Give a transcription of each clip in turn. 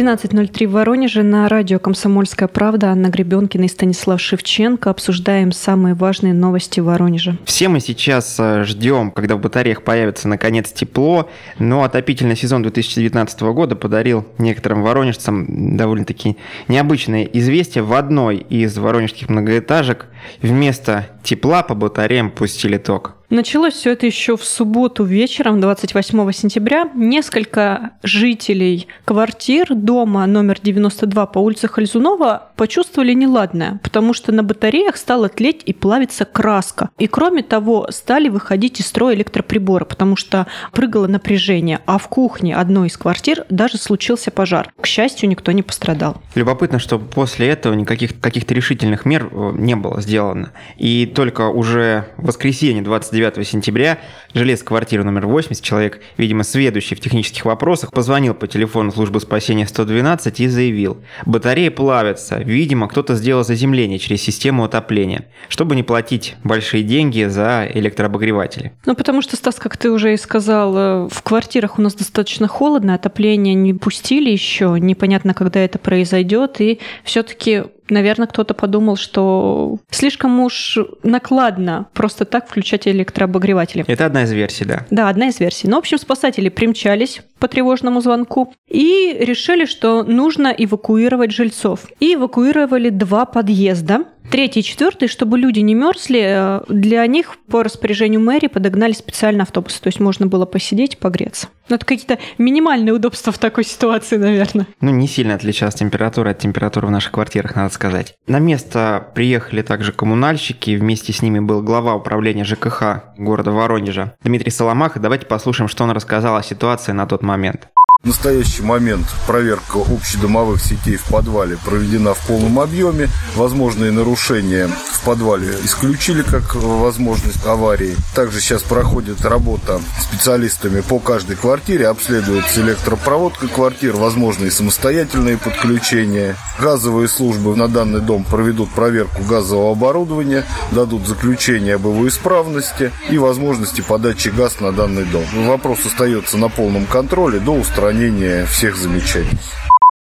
13.03 в Воронеже на радио «Комсомольская правда». Анна Гребенкина и Станислав Шевченко. Обсуждаем самые важные новости в Воронеже. Все мы сейчас э, ждем, когда в батареях появится наконец тепло, но отопительный сезон 2019 года подарил некоторым воронежцам довольно-таки необычное известие. В одной из воронежских многоэтажек вместо тепла по батареям пустили ток. Началось все это еще в субботу вечером, 28 сентября. Несколько жителей квартир дома номер 92 по улице Хальзунова почувствовали неладное, потому что на батареях стала тлеть и плавиться краска. И кроме того, стали выходить из строя электроприборы, потому что прыгало напряжение. А в кухне одной из квартир даже случился пожар. К счастью, никто не пострадал. Любопытно, что после этого никаких каких-то решительных мер э, не было сделано. И только уже в воскресенье 29 9 сентября жилец квартиры номер 80, человек, видимо, сведущий в технических вопросах, позвонил по телефону службы спасения 112 и заявил, батареи плавятся, видимо, кто-то сделал заземление через систему отопления, чтобы не платить большие деньги за электрообогреватели. Ну, потому что, Стас, как ты уже и сказал, э, в квартирах у нас достаточно холодно, отопление не пустили еще, непонятно, когда это произойдет, и все-таки наверное, кто-то подумал, что слишком уж накладно просто так включать электрообогреватели. Это одна из версий, да. Да, одна из версий. Но, ну, в общем, спасатели примчались по тревожному звонку и решили, что нужно эвакуировать жильцов. И эвакуировали два подъезда. Третий и четвертый, чтобы люди не мерзли, э, для них по распоряжению мэрии подогнали специальный автобус. То есть можно было посидеть, погреться. Ну, это какие-то минимальные удобства в такой ситуации, наверное. Ну, не сильно отличалась температура от температуры в наших квартирах, надо сказать. На место приехали также коммунальщики, вместе с ними был глава управления ЖКХ города Воронежа Дмитрий Соломах. Давайте послушаем, что он рассказал о ситуации на тот момент. В настоящий момент проверка общедомовых сетей в подвале проведена в полном объеме. Возможные нарушения в подвале исключили как возможность аварии. Также сейчас проходит работа специалистами по каждой квартире, обследуется электропроводка квартир, возможные самостоятельные подключения. Газовые службы на данный дом проведут проверку газового оборудования, дадут заключение об его исправности и возможности подачи газ на данный дом. Вопрос остается на полном контроле до устранения устранения всех замечаний.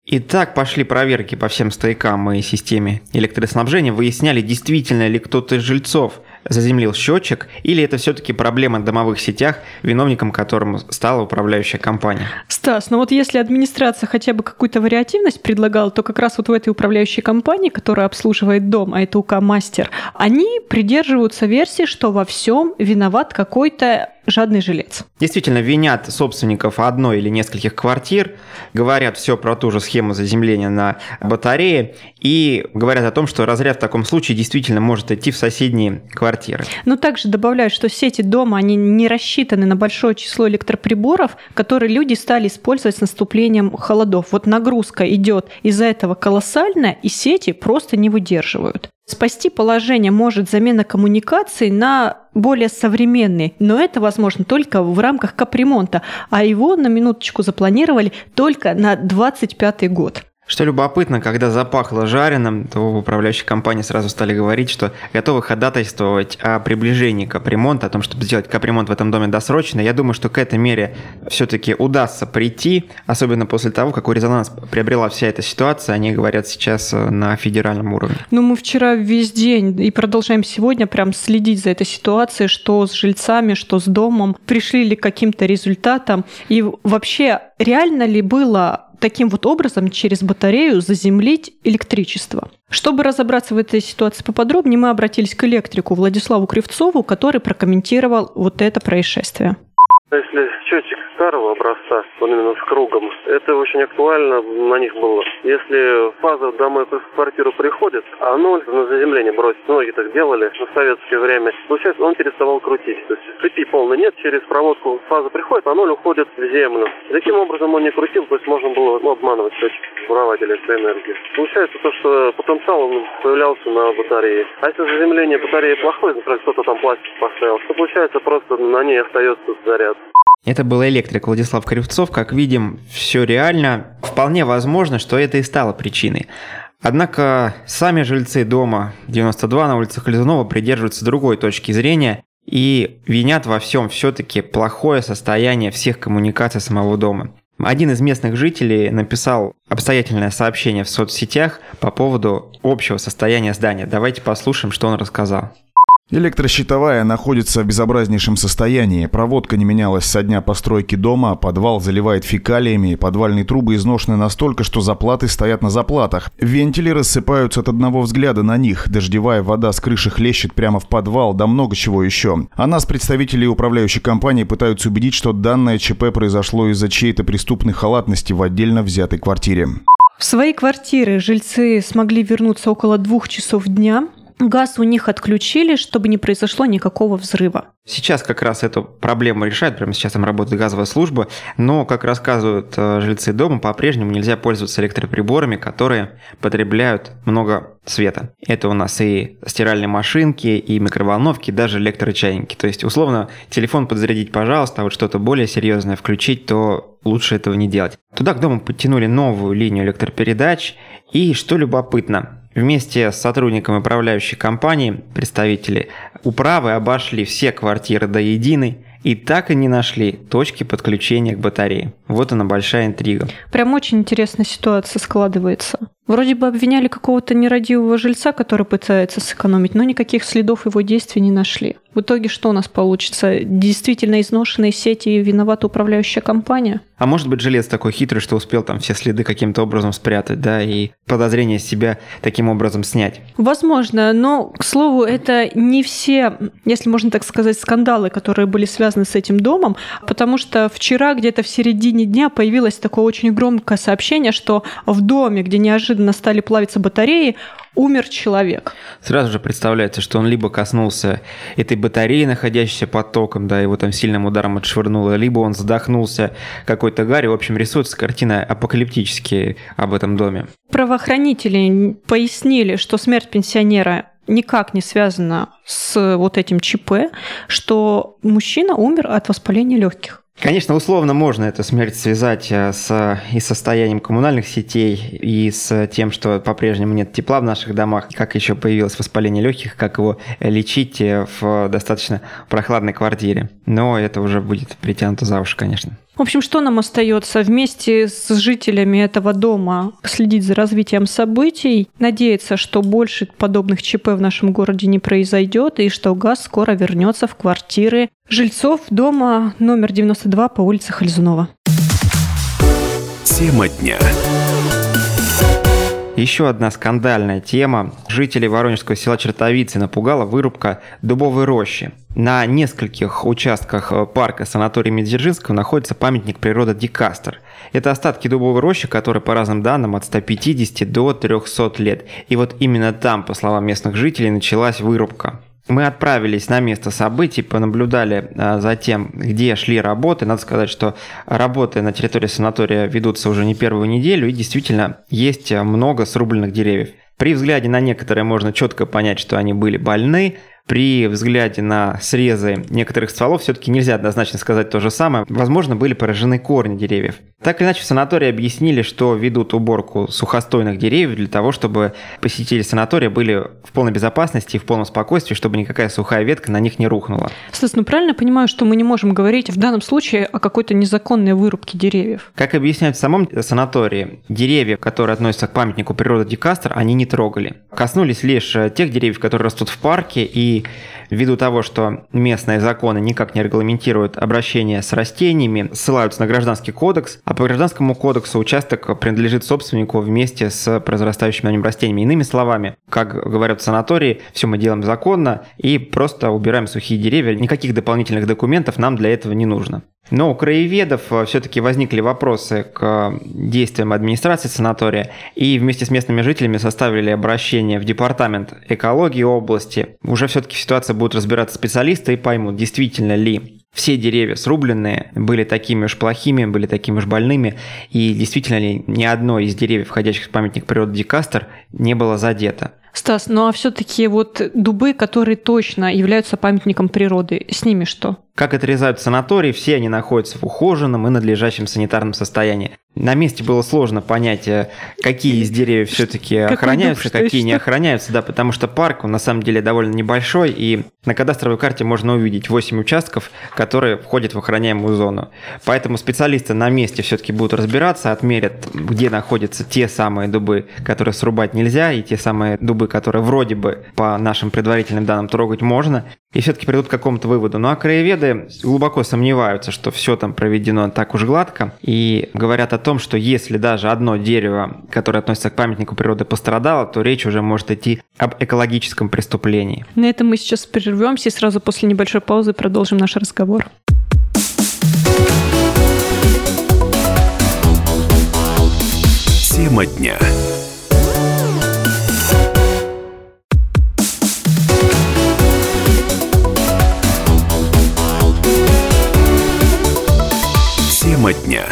Итак, пошли проверки по всем стоякам и системе электроснабжения. Выясняли, действительно ли кто-то из жильцов заземлил счетчик, или это все-таки проблема в домовых сетях, виновником которым стала управляющая компания? Стас, ну вот если администрация хотя бы какую-то вариативность предлагала, то как раз вот в этой управляющей компании, которая обслуживает дом, а это УК-мастер, они придерживаются версии, что во всем виноват какой-то жадный жилец. Действительно, винят собственников одной или нескольких квартир, говорят все про ту же схему заземления на батарее и говорят о том, что разряд в таком случае действительно может идти в соседние квартиры. Но также добавляют, что сети дома, они не рассчитаны на большое число электроприборов, которые люди стали использовать с наступлением холодов. Вот нагрузка идет из-за этого колоссальная, и сети просто не выдерживают. Спасти положение может замена коммуникаций на более современные, но это возможно только в рамках капремонта, а его на минуточку запланировали только на 2025 год. Что любопытно, когда запахло жареным, то в управляющей компании сразу стали говорить, что готовы ходатайствовать о приближении капремонта, о том, чтобы сделать капремонт в этом доме досрочно. Я думаю, что к этой мере все-таки удастся прийти, особенно после того, какой резонанс приобрела вся эта ситуация. Они говорят сейчас э, на федеральном уровне. Ну, мы вчера весь день и продолжаем сегодня прям следить за этой ситуацией, что с жильцами, что с домом, пришли ли к каким-то результатам. И вообще, реально ли было таким вот образом через батарею заземлить электричество. Чтобы разобраться в этой ситуации поподробнее, мы обратились к электрику Владиславу Кривцову, который прокомментировал вот это происшествие. Если счетчик старого образца, он именно с кругом, это очень актуально на них было. Если фаза домой в квартиру приходит, а ноль на заземление бросить, многие так делали в советское время, получается, он переставал крутить. То есть цепи полной нет, через проводку фаза приходит, а ноль уходит в землю. Таким образом он не крутил, то есть можно было ну, обманывать счетчик, воровать электроэнергию. Получается то, что потенциал он появлялся на батарее. А если заземление батареи плохое, например, кто-то там пластик поставил, то получается просто на ней остается заряд. Это был электрик Владислав Кривцов. Как видим, все реально. Вполне возможно, что это и стало причиной. Однако сами жильцы дома 92 на улице Хальзунова придерживаются другой точки зрения и винят во всем все-таки плохое состояние всех коммуникаций самого дома. Один из местных жителей написал обстоятельное сообщение в соцсетях по поводу общего состояния здания. Давайте послушаем, что он рассказал. Электрощитовая находится в безобразнейшем состоянии. Проводка не менялась со дня постройки дома, подвал заливает фекалиями, подвальные трубы изношены настолько, что заплаты стоят на заплатах. Вентили рассыпаются от одного взгляда на них, дождевая вода с крыши хлещет прямо в подвал, да много чего еще. А нас представители управляющей компании пытаются убедить, что данное ЧП произошло из-за чьей-то преступной халатности в отдельно взятой квартире. В свои квартиры жильцы смогли вернуться около двух часов дня. Газ у них отключили, чтобы не произошло никакого взрыва. Сейчас как раз эту проблему решают, прямо сейчас там работает газовая служба, но, как рассказывают э, жильцы дома, по-прежнему нельзя пользоваться электроприборами, которые потребляют много света. Это у нас и стиральные машинки, и микроволновки, и даже электрочайники. То есть, условно, телефон подзарядить, пожалуйста, а вот что-то более серьезное включить, то лучше этого не делать. Туда к дому подтянули новую линию электропередач, и, что любопытно, Вместе с сотрудниками управляющей компании представители управы обошли все квартиры до единой и так и не нашли точки подключения к батарее. Вот она большая интрига. Прям очень интересная ситуация складывается. Вроде бы обвиняли какого-то нерадивого жильца, который пытается сэкономить, но никаких следов его действий не нашли. В итоге что у нас получится? Действительно изношенные сети и виновата управляющая компания? А может быть, жилец такой хитрый, что успел там все следы каким-то образом спрятать, да, и подозрения с себя таким образом снять? Возможно, но, к слову, это не все, если можно так сказать, скандалы, которые были связаны с этим домом, потому что вчера где-то в середине дня появилось такое очень громкое сообщение, что в доме, где неожиданно стали плавиться батареи, умер человек. Сразу же представляется, что он либо коснулся этой батареи, находящейся под током, да, его там сильным ударом отшвырнуло, либо он задохнулся какой-то гарри. В общем, рисуется картина апокалиптически об этом доме. Правоохранители пояснили, что смерть пенсионера никак не связана с вот этим ЧП, что мужчина умер от воспаления легких. Конечно, условно можно эту смерть связать э, с и состоянием коммунальных сетей, и с тем, что по-прежнему нет тепла в наших домах, как еще появилось воспаление легких, как его лечить э, в достаточно прохладной квартире. Но это уже будет притянуто за уши, конечно. В общем, что нам остается вместе с жителями этого дома следить за развитием событий, надеяться, что больше подобных ЧП в нашем городе не произойдет и что газ скоро вернется в квартиры жильцов дома номер 92 по улице Хальзунова. Тема дня. Еще одна скандальная тема. Жителей Воронежского села Чертовицы напугала вырубка дубовой рощи. На нескольких участках парка санатория Медзержинского находится памятник природы Дикастер. Это остатки дубовой рощи, которые по разным данным от 150 до 300 лет. И вот именно там, по словам местных жителей, началась вырубка. Мы отправились на место событий, понаблюдали а, за тем, где шли работы. Надо сказать, что работы на территории санатория ведутся уже не первую неделю, и действительно есть много срубленных деревьев. При взгляде на некоторые можно четко понять, что они были больны, при взгляде на срезы некоторых стволов все-таки нельзя однозначно сказать то же самое. Возможно, были поражены корни деревьев. Так или иначе, в санатории объяснили, что ведут уборку сухостойных деревьев для того, чтобы посетители санатория были в полной безопасности и в полном спокойствии, чтобы никакая сухая ветка на них не рухнула. Стас, ну правильно понимаю, что мы не можем говорить в данном случае о какой-то незаконной вырубке деревьев? Как объясняют в самом санатории, деревья, которые относятся к памятнику природы Дикастер, они не трогали. Коснулись лишь тех деревьев, которые растут в парке и ввиду того, что местные законы никак не регламентируют обращение с растениями, ссылаются на гражданский кодекс, а по гражданскому кодексу участок принадлежит собственнику вместе с произрастающими на нем растениями. Иными словами, как говорят в санатории, все мы делаем законно и просто убираем сухие деревья, никаких дополнительных документов нам для этого не нужно. Но у краеведов э, все-таки возникли вопросы к действиям администрации санатория, и вместе с местными жителями составили обращение в департамент экологии области. Уже все-таки в ситуации будут разбираться специалисты и поймут, действительно ли все деревья срубленные были такими уж плохими, были такими уж больными, и действительно ли ни одно из деревьев, входящих в памятник природы Дикастер, не было задето. Стас, ну а все-таки вот дубы, которые точно являются памятником природы, с ними что? Как отрезают санатории, все они находятся в ухоженном и надлежащем санитарном состоянии. На месте было сложно понять, э, какие из деревьев все-таки охраняются, дуб, какие не охраняются, да, потому что парк, он на самом деле довольно небольшой, и на кадастровой карте можно увидеть 8 участков, которые входят в охраняемую зону. Поэтому специалисты на месте все-таки будут разбираться, отмерят, где находятся те самые дубы, которые срубать нельзя, и те самые дубы, которые вроде бы по нашим предварительным данным трогать можно, и все-таки придут к какому-то выводу. Ну а краеведы глубоко сомневаются, что все там проведено так уж гладко, и говорят о том, что если даже одно дерево, которое относится к памятнику природы, пострадало, то речь уже может идти об экологическом преступлении. На этом мы сейчас прервемся и сразу после небольшой паузы продолжим наш разговор. Тема дня. Тема дня.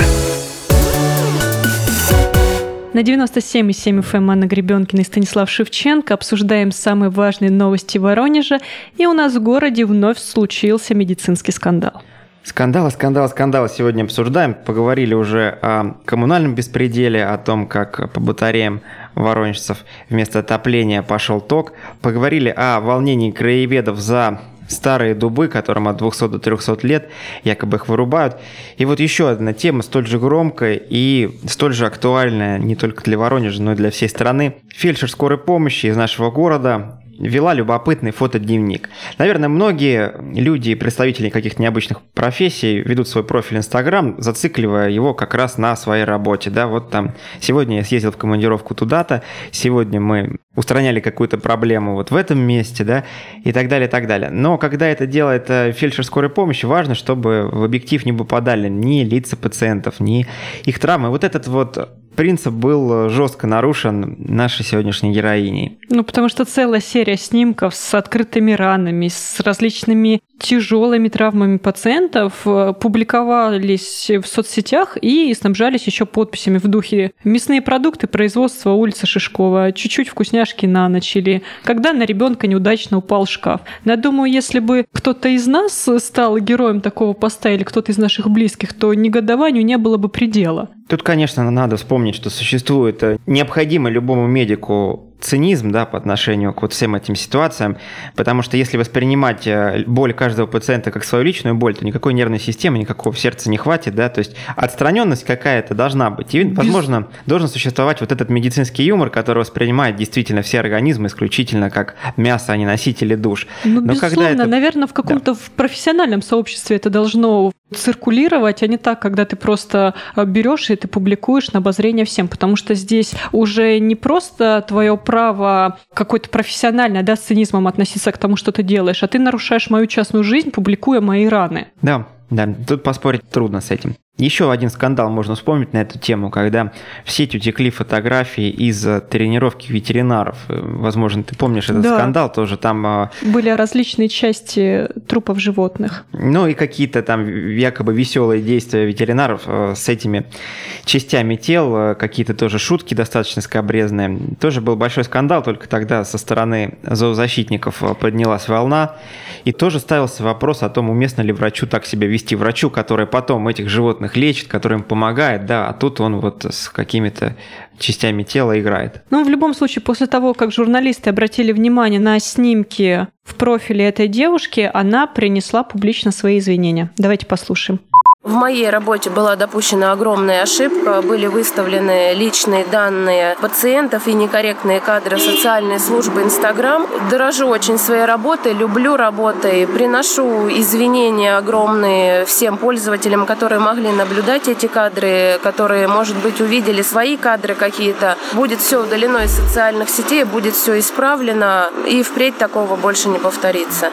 На 97,7 FM Анна Гребенкина и Станислав Шевченко обсуждаем самые важные новости Воронежа, и у нас в городе вновь случился медицинский скандал. Скандалы, скандалы, скандалы сегодня обсуждаем. Поговорили уже о коммунальном беспределе, о том, как по батареям воронежцев вместо отопления пошел ток. Поговорили о волнении краеведов за старые дубы, которым от 200 до 300 лет, якобы их вырубают. И вот еще одна тема, столь же громкая и столь же актуальная не только для Воронежа, но и для всей страны. Фельдшер скорой помощи из нашего города вела любопытный фотодневник. Наверное, многие люди представители каких-то необычных профессий ведут свой профиль Инстаграм, зацикливая его как раз на своей работе. Да, вот там сегодня я съездил в командировку туда-то, сегодня мы устраняли какую-то проблему вот в этом месте, да, и так далее, и так далее. Но когда это делает э, фельдшер скорой помощи, важно, чтобы в объектив не попадали ни лица пациентов, ни их травмы. Вот этот вот принцип был жестко нарушен нашей сегодняшней героиней. Ну, потому что целая серия снимков с открытыми ранами, с различными тяжелыми травмами пациентов э, публиковались в соцсетях и снабжались еще подписями в духе «Мясные продукты производства улица Шишкова, чуть-чуть вкусняшки на ночь» или «Когда на ребенка неудачно упал шкаф». Я думаю, если бы кто-то из нас стал героем такого поста или кто-то из наших близких, то негодованию не было бы предела. Тут, конечно, надо вспомнить, что существует э, необходимо любому медику цинизм да, по отношению к вот всем этим ситуациям, потому что если воспринимать э, боль каждого пациента как свою личную боль, то никакой нервной системы, никакого сердца не хватит, да, то есть отстраненность какая-то должна быть. И, возможно, должен существовать вот этот медицинский юмор, который воспринимает действительно все организмы исключительно как мясо, а не носители душ. Ну, Но безусловно, когда это... наверное, в каком-то да. в профессиональном сообществе это должно циркулировать, а не так, когда ты просто э, берешь и ты публикуешь на обозрение всем, потому что здесь уже не просто твое право какой-то профессиональное, да, с цинизмом относиться к тому, что ты делаешь, а ты нарушаешь мою частную жизнь, публикуя мои раны. Да, да, тут поспорить трудно с этим. Еще один скандал можно вспомнить на эту тему, когда в сеть утекли фотографии из тренировки ветеринаров. Возможно, ты помнишь этот да. скандал тоже. Там а, были различные части трупов животных. Ну и какие-то там якобы веселые действия ветеринаров а, с этими частями тел, какие-то тоже шутки достаточно скобрезные. Тоже был большой скандал, только тогда со стороны зоозащитников поднялась волна. И тоже ставился вопрос о том, уместно ли врачу так себя вести. Врачу, который потом этих животных животных лечит, который им помогает, да, а тут он вот с какими-то частями тела играет. Ну, в любом случае, после того, как журналисты обратили внимание на снимки в профиле этой девушки, она принесла публично свои извинения. Давайте послушаем. В моей работе была допущена огромная ошибка. Были выставлены личные данные пациентов и некорректные кадры социальной службы Инстаграм. Дорожу очень своей работой, люблю работой. Приношу извинения огромные всем пользователям, которые могли наблюдать эти кадры, которые, может быть, увидели свои кадры какие-то. Будет все удалено из социальных сетей, будет все исправлено, и впредь такого больше не повторится.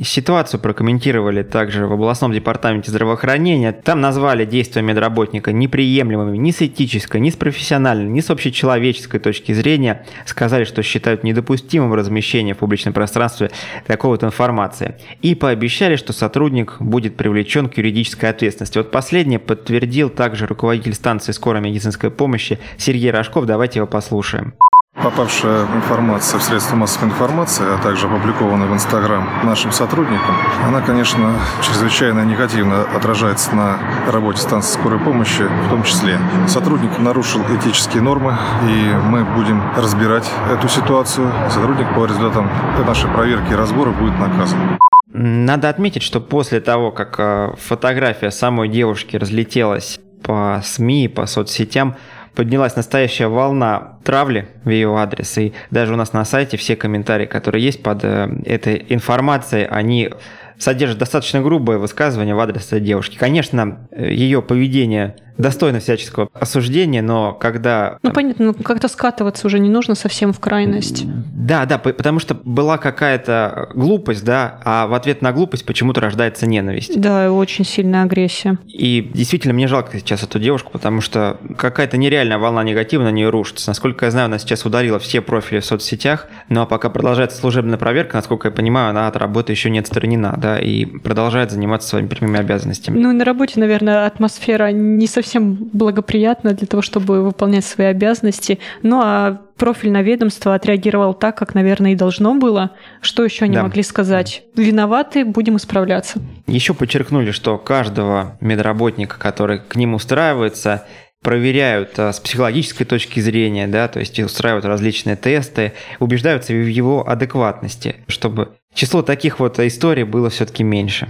Ситуацию прокомментировали также в областном департаменте здравоохранения. Там назвали действия медработника неприемлемыми ни с этической, ни с профессиональной, ни с общечеловеческой точки зрения. Сказали, что считают недопустимым размещение в публичном пространстве такой вот информации. И пообещали, что сотрудник будет привлечен к юридической ответственности. Вот последнее подтвердил также руководитель станции скорой медицинской помощи Сергей Рожков. Давайте его послушаем. Попавшая информация в средства массовой информации, а также опубликованная в Инстаграм нашим сотрудникам, она, конечно, чрезвычайно негативно отражается на работе станции скорой помощи в том числе. Сотрудник нарушил этические нормы, и мы будем разбирать эту ситуацию. Сотрудник по результатам нашей проверки и разбора будет наказан. Надо отметить, что после того, как э, фотография самой девушки разлетелась по СМИ, по соцсетям, поднялась настоящая волна травли в ее адрес. И даже у нас на сайте все комментарии, которые есть под э, этой информацией, они содержат достаточно грубое высказывание в адрес этой девушки. Конечно, э, ее поведение достойно всяческого осуждения, но когда... Ну, понятно, ну, как-то скатываться уже не нужно совсем в крайность. Да, да, потому что была какая-то глупость, да, а в ответ на глупость почему-то рождается ненависть. Да, очень сильная агрессия. И действительно, мне жалко сейчас эту девушку, потому что какая-то нереальная волна негатива на нее рушится. Насколько я знаю, она сейчас удалила все профили в соцсетях, но пока продолжается служебная проверка, насколько я понимаю, она от работы еще не отстранена, да, и продолжает заниматься своими прямыми обязанностями. Ну и на работе, наверное, атмосфера не совсем совсем благоприятно для того, чтобы выполнять свои обязанности. Ну а профильное ведомство отреагировало так, как, наверное, и должно было. Что еще они да. могли сказать? Виноваты, будем исправляться. Еще подчеркнули, что каждого медработника, который к ним устраивается, проверяют а, с психологической точки зрения, да, то есть устраивают различные тесты, убеждаются в его адекватности, чтобы число таких вот историй было все-таки меньше.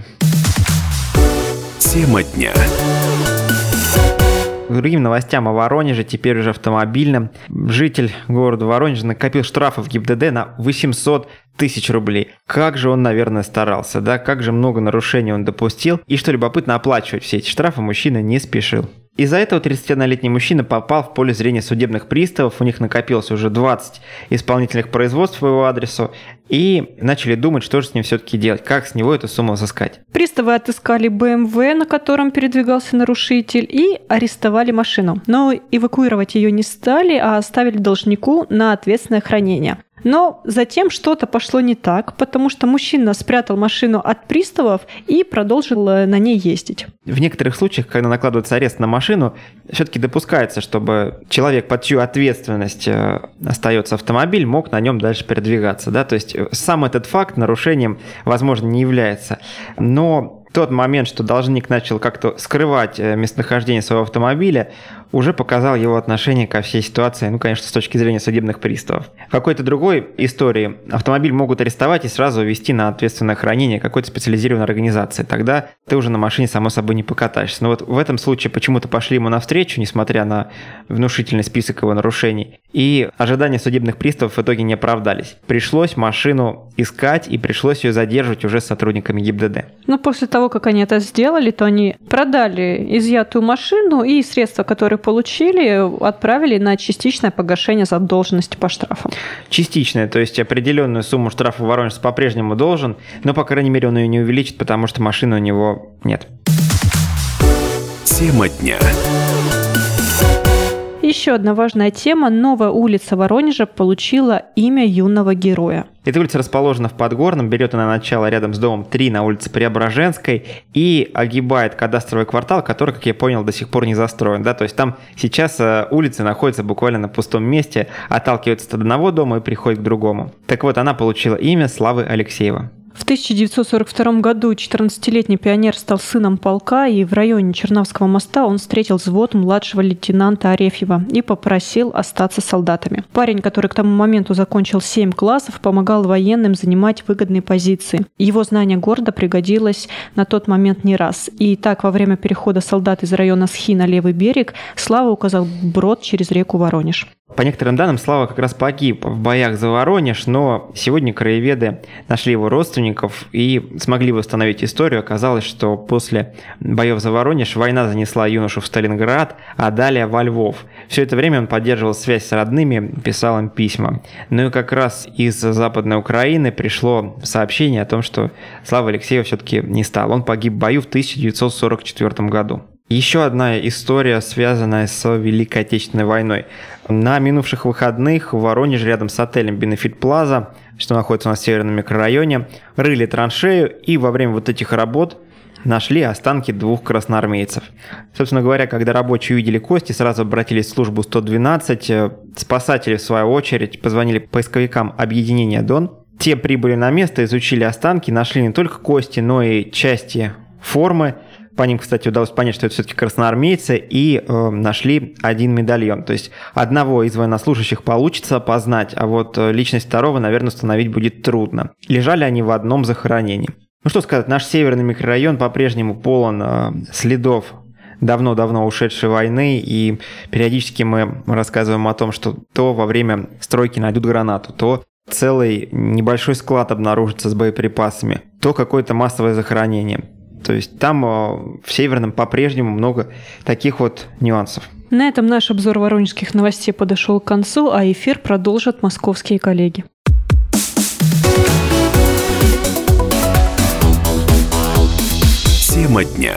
Тема дня другим новостям о Воронеже, теперь уже автомобильным. Житель города Воронежа накопил штрафов ГИБДД на 800 тысяч рублей. Как же он, наверное, старался, да? Как же много нарушений он допустил. И что любопытно, оплачивать все эти штрафы мужчина не спешил. Из-за этого 31-летний мужчина попал в поле зрения судебных приставов, у них накопилось уже 20 исполнительных производств по его адресу, и начали думать, что же с ним все-таки делать, как с него эту сумму взыскать. Приставы отыскали БМВ, на котором передвигался нарушитель, и арестовали машину. Но эвакуировать ее не стали, а оставили должнику на ответственное хранение. Но затем что-то пошло не так, потому что мужчина спрятал машину от приставов и продолжил э, на ней ездить. В некоторых случаях, когда накладывается арест на машину, все-таки допускается, чтобы человек, под чью ответственность э, остается автомобиль, мог на нем дальше передвигаться. Да? То есть э, сам этот факт нарушением, возможно, не является. Но тот момент, что должник начал как-то скрывать местонахождение своего автомобиля, уже показал его отношение ко всей ситуации, ну, конечно, с точки зрения судебных приставов. В какой-то другой истории автомобиль могут арестовать и сразу увезти на ответственное хранение какой-то специализированной организации. Тогда ты уже на машине, само собой, не покатаешься. Но вот в этом случае почему-то пошли ему навстречу, несмотря на внушительный список его нарушений. И ожидания судебных приставов в итоге не оправдались. Пришлось машину искать и пришлось ее задерживать уже с сотрудниками ГИБДД. Ну, после того, как они это сделали, то они продали изъятую машину и средства, которые получили, отправили на частичное погашение задолженности по штрафам. Частичное, то есть определенную сумму штрафа Воронеж по-прежнему должен, но, по крайней мере, он ее не увеличит, потому что машины у него нет. Тема дня. Еще одна важная тема. Новая улица Воронежа получила имя юного героя. Эта улица расположена в Подгорном, берет она начало рядом с домом 3 на улице Преображенской и огибает кадастровый квартал, который, как я понял, до сих пор не застроен. Да? То есть там сейчас э, улица находится буквально на пустом месте, отталкивается от одного дома и приходит к другому. Так вот, она получила имя Славы Алексеева. В 1942 году 14-летний пионер стал сыном полка, и в районе Чернавского моста он встретил взвод младшего лейтенанта Арефьева и попросил остаться солдатами. Парень, который к тому моменту закончил 7 классов, помогал военным занимать выгодные позиции. Его знание города пригодилось на тот момент не раз. И так, во время перехода солдат из района Схи на левый берег, Слава указал брод через реку Воронеж. По некоторым данным, Слава как раз погиб в боях за Воронеж, но сегодня краеведы нашли его родственников и смогли восстановить историю. Оказалось, что после боев за Воронеж война занесла юношу в Сталинград, а далее во Львов. Все это время он поддерживал связь с родными, писал им письма. Ну и как раз из Западной Украины пришло сообщение о том, что Слава Алексеев все-таки не стал. Он погиб в бою в 1944 году. Еще одна история, связанная с Великой Отечественной войной. На минувших выходных в Воронеже рядом с отелем Бенефит Плаза, что находится в северном микрорайоне, рыли траншею, и во время вот этих работ нашли останки двух красноармейцев. Собственно говоря, когда рабочие увидели кости, сразу обратились в службу 112. Э, спасатели, в свою очередь, позвонили поисковикам объединения «Дон». Те прибыли на место, изучили останки, нашли не только кости, но и части формы. По ним, кстати, удалось понять, что это все-таки красноармейцы, и э, нашли один медальон. То есть одного из военнослужащих получится опознать, а вот э, личность второго, наверное, установить будет трудно. Лежали они в одном захоронении. Ну что сказать, наш северный микрорайон по-прежнему полон э, следов давно-давно ушедшей войны, и периодически мы рассказываем о том, что то во время стройки найдут гранату, то целый небольшой склад обнаружится с боеприпасами, то какое-то массовое захоронение. То есть там э, в Северном по-прежнему много таких вот нюансов. На этом наш обзор воронежских новостей подошел к концу, а эфир продолжат московские коллеги. Тема дня.